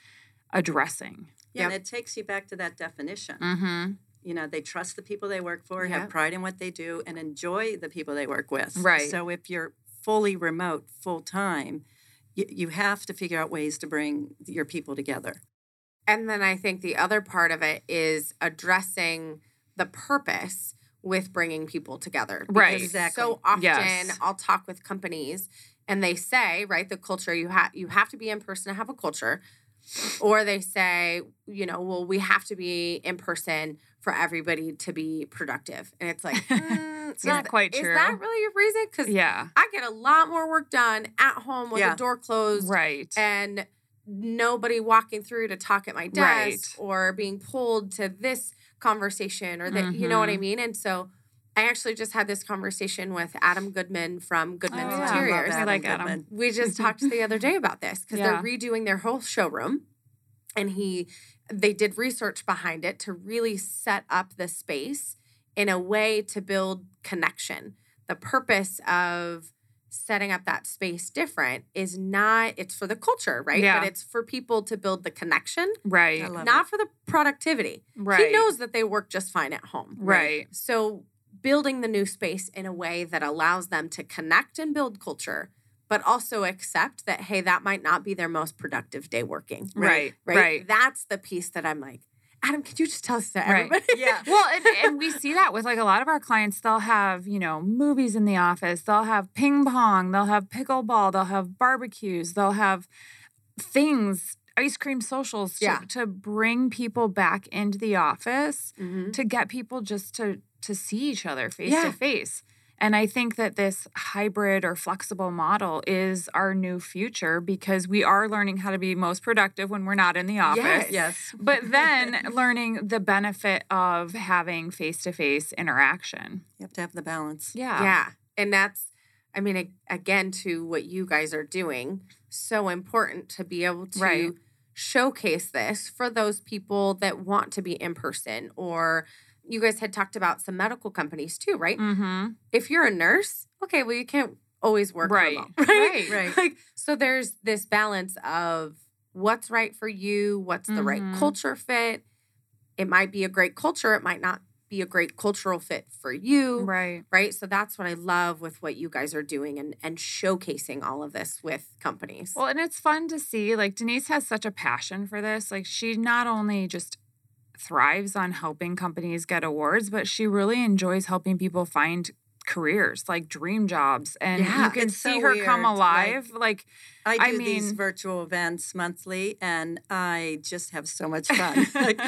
addressing. Yeah, and it takes you back to that definition. Mm-hmm. You know, they trust the people they work for, have pride in what they do, and enjoy the people they work with. Right. So if you're fully remote, full time, you, you have to figure out ways to bring your people together. And then I think the other part of it is addressing the purpose with bringing people together. Right. Exactly. So often Yes. I'll talk with companies and they say, right, the culture you have you have to be in person to have a culture. Or they say, you know, well, we have to be in person for everybody to be productive. And it's like, mm, It's not th- quite Is true. that really your reason? Because Yeah. I get a lot more work done at home with Yeah. the door closed Right. and nobody walking through to talk at my desk Right. or being pulled to this conversation or that you know what I Mhm. mean and so I actually just had this conversation with Adam Goodman from Goodman's Oh, yeah. Interiors. I like Adam. Goodman. We just talked the other day about this because Yeah. they're redoing their whole showroom and he they did research behind it to really set up the space in a way to build connection. The purpose of setting up that space different is not it's for the culture, right? Yeah. But it's for people to build the connection, right. I love not for the productivity. right. He knows that they work just fine at home. Right. So building the new space in a way that allows them to connect and build culture, but also accept that hey, that might not be their most productive day working. Right. Right. Right. That's the piece that I'm like, Adam, could you just tell us that Right. everybody? Yeah. well, and, and we see that with like a lot of our clients. They'll have, you know, movies in the office. They'll have ping pong. They'll have pickleball. They'll have barbecues. They'll have things, ice cream socials to, Yeah. to bring people back into the office, Mhm. to get people just to to see each other face Yeah. to face. And I think that this hybrid or flexible model is our new future because we are learning how to be most productive when we're not in the office. Yes. Yes. But then learning the benefit of having face to face interaction. You have to have the balance. Yeah. Yeah. And that's, I mean, again, to what you guys are doing, so important to be able to Right. Showcase this for those people that want to be in person. Or you guys had talked about some medical companies too, right? Mm-hmm. If you're a nurse, okay, well, you can't always work Right. remote, Right. Right. Like, so there's this balance of what's right for you, what's the right Mhm. culture fit. It might be a great culture, it might not be a great cultural fit for you Right. right so that's what i love with what you guys are doing and and showcasing all of this with companies Well, and it's fun to see. Like Denise has such a passion for this. Like she not only just thrives on helping companies get awards, but she really enjoys helping people find careers, like dream jobs. And Yeah, you can it's so see her come weird, like- alive. Like, I do I these virtual events monthly, and I just have so much fun. like,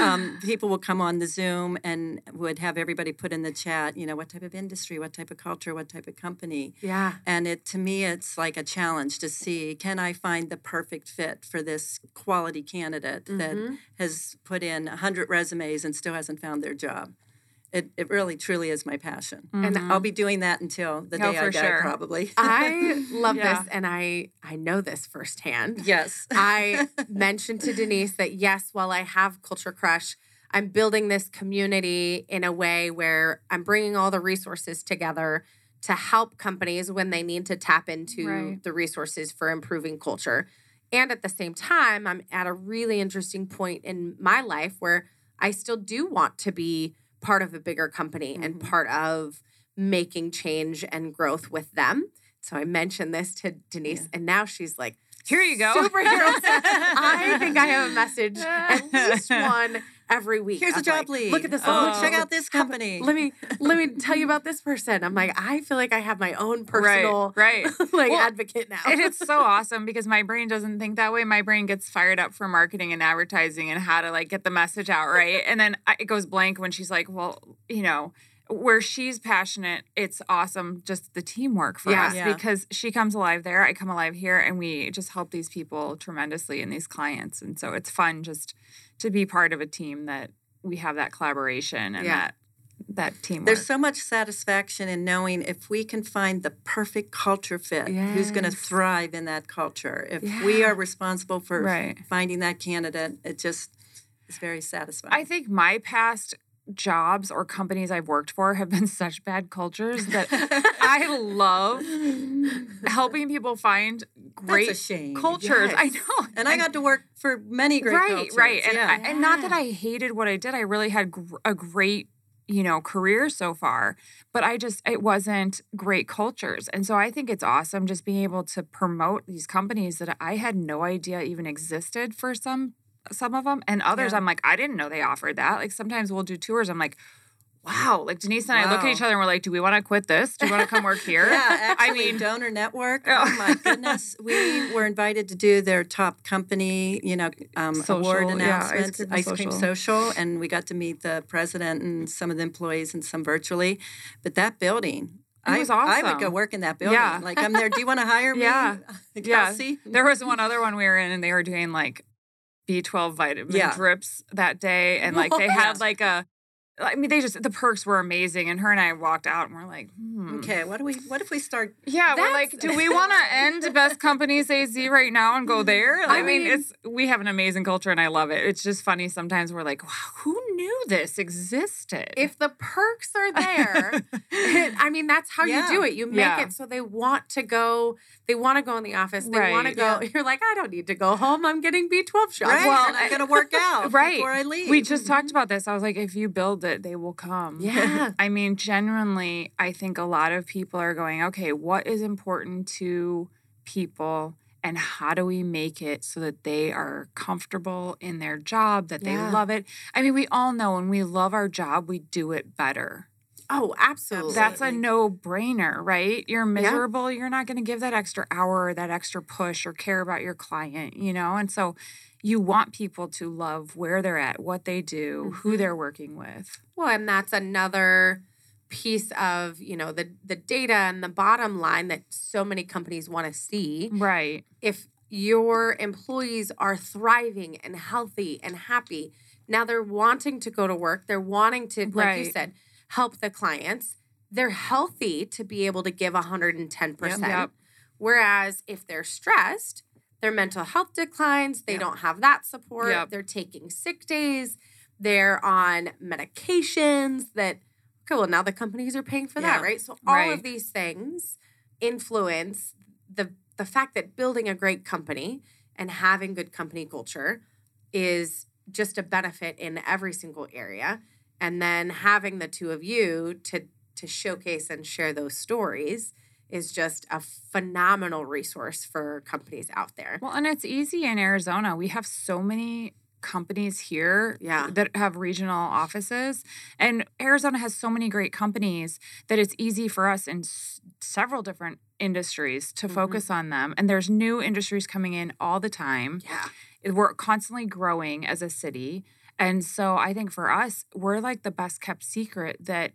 um, people will come on the Zoom and would have everybody put in the chat, you know, what type of industry, what type of culture, what type of company. yeah And it to me, it's like a challenge to see can I find the perfect fit for this quality candidate that Mhm. has put in 100 resumes and still hasn't found their job. It, it really, truly is my passion. And mhm. I'll be doing that until the Oh, day I die, sure. probably. i love Yeah. this and i i know this firsthand yes. i mentioned to denise that yes while i have culture crush i'm building this community in a way where i'm bringing all the resources together to help companies when they need to tap into Right. the resources for improving culture and at the same time i'm at a really interesting point in my life where i still do want to be part of a bigger company and Mhm. part of making change and growth with them so i mentioned this to denise Yeah. and now she's like Here you go. superheroes. I think I have a message, at least one every week. Here's a job like, lead. Look at this. Oh, look, check out this how- company. Let me let me tell you about this person. I'm like, I feel like I have my own personal right. right. like Well, advocate now. and it's so awesome because my brain doesn't think that way. My brain gets fired up for marketing and advertising and how to like get the message out right. And then I- it goes blank when she's like, "Well, you know." Where she's passionate, it's awesome. Just the teamwork for Yeah. us Yeah. because she comes alive there, I come alive here, and we just help these people tremendously and these clients. And so it's fun just to be part of a team that we have that collaboration and Yeah. that that teamwork. There's so much satisfaction in knowing if we can find the perfect culture fit, who's going to thrive in that culture. If we are responsible for Right. finding that candidate, it just is very satisfying. I think my past jobs or companies I've worked for have been such bad cultures that I love helping people find great That's a shame. cultures. I know. And I got to work for many great right, cultures. right. And, yeah. I, and not that I hated what I did. I really had gr- a great, you know, career so far, but I just it wasn't great cultures. And so I think it's awesome just being able to promote these companies that I had no idea even existed for some some of them and others Yeah. I'm like I didn't know they offered that. Like sometimes we'll do tours I'm like wow, like Denise and I look at each other and we're like, do we want to quit this? Do you want to come work here? Yeah, I mean- Donor Network. Oh. Oh my goodness, we were invited to do their top company, you know, um, award Social, yeah, Ice announcements, Cream Ice Cream Social. Social, and we got to meet the president and some of the employees and some virtually. But that building, It I, was I would go work in that building. Yeah. Like I'm there. Do you want to hire me? Yeah. Yeah. There was one other one we were in, and they were doing like B12 vitamin Yeah. drips that day, and like they had like a. I mean, they just the perks were amazing, and her and I walked out, and we're like, hmm. Okay. What do we? What if we start? Yeah, we're like, do we want to end Best Companies AZ right now and go there? I, I mean, mean- it's we have an amazing culture, and I love it. It's just funny sometimes we're like, wow, who knew this existed? if the perks are there, I mean, that's how Yeah. you do it. You make Yeah. it so they want to go. They want to go in the office. They want to go. Yeah. You're like, I don't need to go home. I'm getting B12 shots. Right. well, I'm going to work out right. before I leave. We just talked about this. I was like, if you build it, they will come. Yeah. I mean, genuinely, I think a lot of people are going, okay, what is important to people and how do we make it so that they are comfortable in their job, that they Yeah. love it? I mean, we all know when we love our job, we do it better. Oh, absolutely. That's a no brainer, right? You're miserable. You're not going to give that extra hour or that extra push or care about your client, you know? And so you want people to love where they're at, what they do, who Mhm. they're working with. Well, and that's another piece of, you know, the the data and the bottom line that so many companies want to see. Right. If your employees are thriving and healthy and happy, now they're wanting to go to work, they're wanting to like you said, help the clients. They're healthy to be able to give 110%. Yep. Whereas if they're stressed, their mental health declines, they Yep. don't have that support, Yep. they're taking sick days, they're on medications that okay, well now the companies are paying for that, right? So all Right. of these things influence the the fact that building a great company and having good company culture is just a benefit in every single area. And then having the two of you to to showcase and share those stories is just a phenomenal resource for companies out there. Well, and it's easy in Arizona. We have so many companies here Yeah. that have regional offices and Arizona has so many great companies that it's easy for us in s- several different industries to Mhm. focus on them and there's new industries coming in all the time Yeah. we're constantly growing as a city and so i think for us we're like the best kept secret that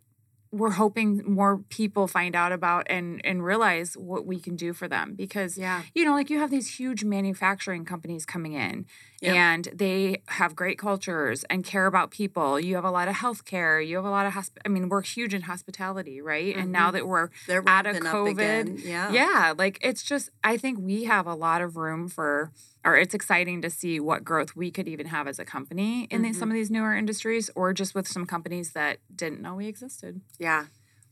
we're hoping more people find out about and and realize what we can do for them because Yeah. you know like you have these huge manufacturing companies coming in Yep. and they have great cultures and care about people you have a lot of healthcare you have a lot of hosp- i mean we're huge in hospitality right and now mm-hmm. that we're They're out of COVID. Yeah. yeah, like it's just I think we have a lot of room for or it's exciting to see what growth we could even have as a company in these, some mm-hmm. of these newer industries or just with some companies that didn't know we existed. Yeah.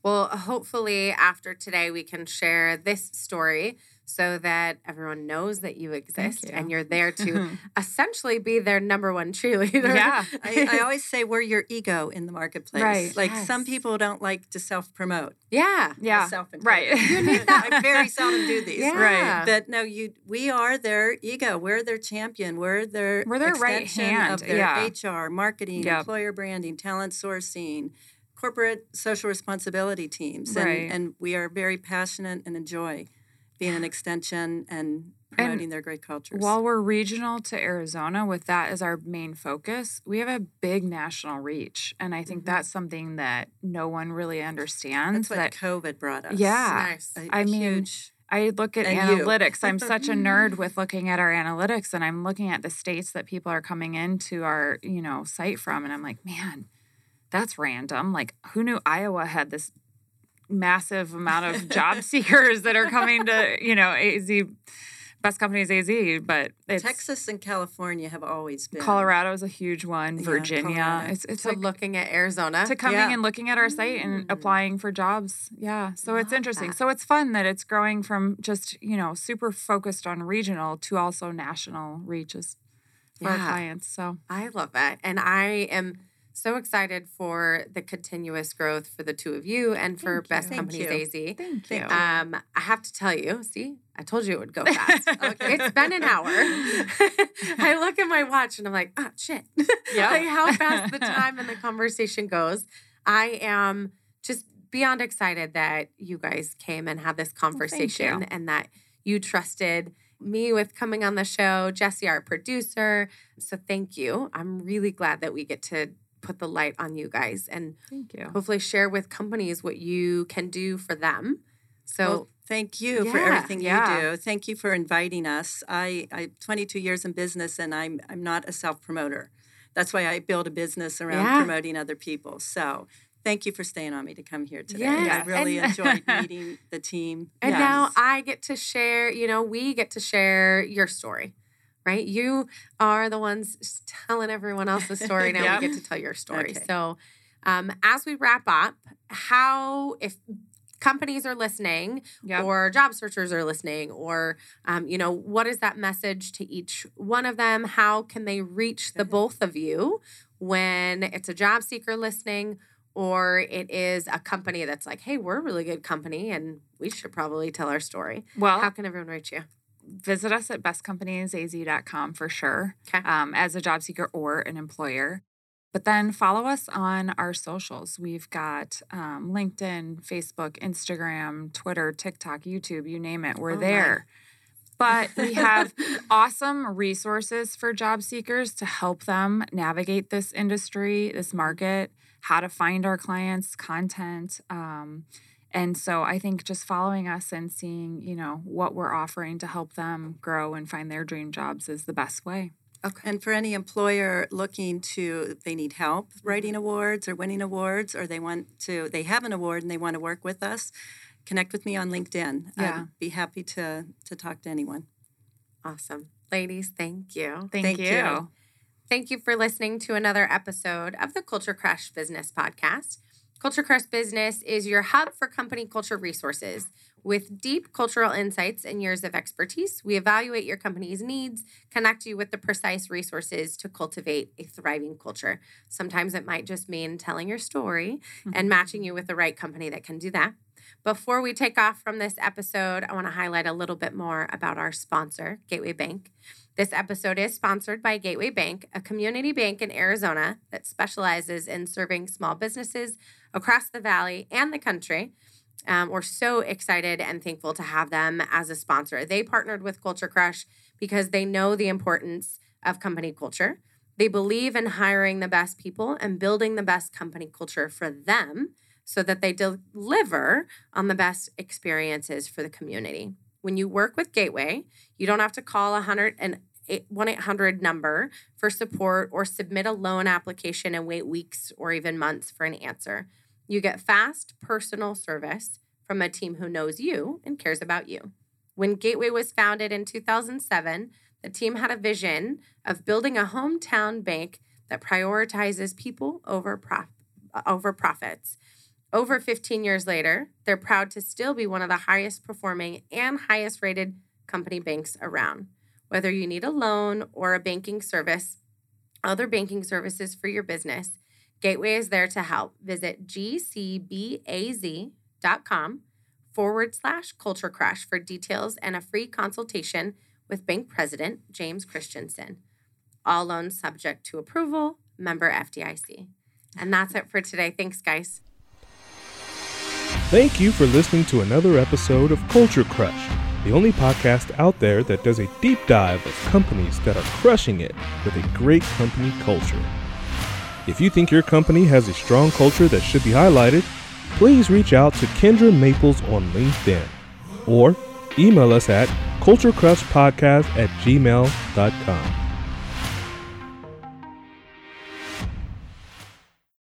Well, hopefully after today we can share this story so that everyone knows that you exist you. and you're there to essentially be their number one cheerleader. yeah. I, I always say we're your ego in the marketplace. Right. Like some people don't like to self promote. yeah. Yeah. Self Right. You need that. I very seldom do these. Yeah. Right. But no, you we are their ego. We're their champion. We're their We're their right hand, of their yeah. HR, marketing, Yep. employer branding, talent sourcing, corporate social responsibility teams. Right. And, and we are very passionate and enjoy being an extension and promoting their great cultures. While we're regional to Arizona with that as our main focus, we have a big national reach and I think Mhm. that's something that no one really understands That's what that COVID brought us. Yeah. Nice. A- I a mean, huge, I look at And you. analytics. I'm such a nerd with looking at our analytics and I'm looking at the states that people are coming into our, you know, site from and I'm like, man, that's random. Like who knew Iowa had this massive amount of job seekers that are coming to, you know, AZ best companies AZ, but it's Texas and California have always been. Colorado is a huge one, Yeah, Virginia. Colorado. It's it's So like looking at Arizona. to coming Yeah. and looking at our site and Mm. applying for jobs. Yeah. So it's interesting. that. So it's fun that it's growing from just, you know, super focused on regional to also national reaches for our clients. So I love that. And I am so excited for the continuous growth for the two of you and for Thank Best you. Thank Companies you. AZ. thank you. Um, I have to tell you, see, I told you it would go fast. Okay. It's been an hour. I look at my watch and I'm like, oh shit. Yeah. like how fast the time and the conversation goes. I am just beyond excited that you guys came and had this conversation you. and that you trusted me with coming on the show, Jesse, our producer. So thank you. I'm really glad that we get to put the light on you guys and Thank you. hopefully share with companies what you can do for them. So Well, thank you for everything yeah. you do. Thank you for inviting us. I, I 22 years in business, and I'm I'm not a self promoter. That's why I build a business around Yeah. promoting other people. So thank you for staying on me to come here today. Yes, I really and- enjoyed meeting the team. And Yes. now I get to share, you know, we get to share your story, right? You are the ones telling everyone else's story. Now Yep. we get to tell your story. Okay. So, um, as we wrap up, how, if companies are listening Yep. or job searchers are listening, or, um, you know, what is that message to each one of them? How can they reach the both of you when it's a job seeker listening? Or it is a company that's like, hey, we're a really good company and we should probably tell our story. well, How can everyone reach you? Visit us at bestcompaniesaz.com for sure Okay. um, as a job seeker or an employer. but then follow us on our socials. We've got um, LinkedIn, Facebook, Instagram, Twitter, TikTok, YouTube, you name it. We're Oh, my. there. But we have awesome resources for job seekers to help them navigate this industry, this market, how to find our clients, content. Um, and so I think just following us and seeing, you know, what we're offering to help them grow and find their dream jobs is the best way. Okay. And for any employer looking to, they need help mm-hmm. writing awards or winning awards, or they want to, they have an award and they want to work with us, connect with me on LinkedIn. Yeah. I'd be happy to to talk to anyone. Awesome. Ladies, thank you. Thank, Thank you. you. Thank you for listening to another episode of the Culture Crush Business Podcast. Culture Crush Business is your hub for company culture resources. With deep cultural insights and years of expertise, we evaluate your company's needs, connect you with the precise resources to cultivate a thriving culture. Sometimes it might just mean telling your story and mm-hmm. matching you with the right company that can do that. Before we take off from this episode, I want to highlight a little bit more about our sponsor, Gateway Bank. This episode is sponsored by Gateway Bank, a community bank in Arizona that specializes in serving small businesses across the valley and the country. Um, we're so excited and thankful to have them as a sponsor. They partnered with Culture Crush because they know the importance of company culture. They believe in hiring the best people and building the best company culture for them so that they deliver on the best experiences for the community. When you work with Gateway, you don't have to call 100 and 1 800 number for support or submit a loan application and wait weeks or even months for an answer. You get fast, personal service from a team who knows you and cares about you. When Gateway was founded in 2007, the team had a vision of building a hometown bank that prioritizes people over, prof- over profits. Over 15 years later, they're proud to still be one of the highest performing and highest rated company banks around. Whether you need a loan or a banking service, other banking services for your business, Gateway is there to help. Visit gcbaz.com forward slash culture crush for details and a free consultation with bank president James Christensen. All loans subject to approval, member FDIC. And that's it for today. Thanks, guys. Thank you for listening to another episode of Culture Crush, the only podcast out there that does a deep dive of companies that are crushing it with a great company culture. If you think your company has a strong culture that should be highlighted, please reach out to Kendra Maples on LinkedIn or email us at culturecrushpodcast at gmail.com.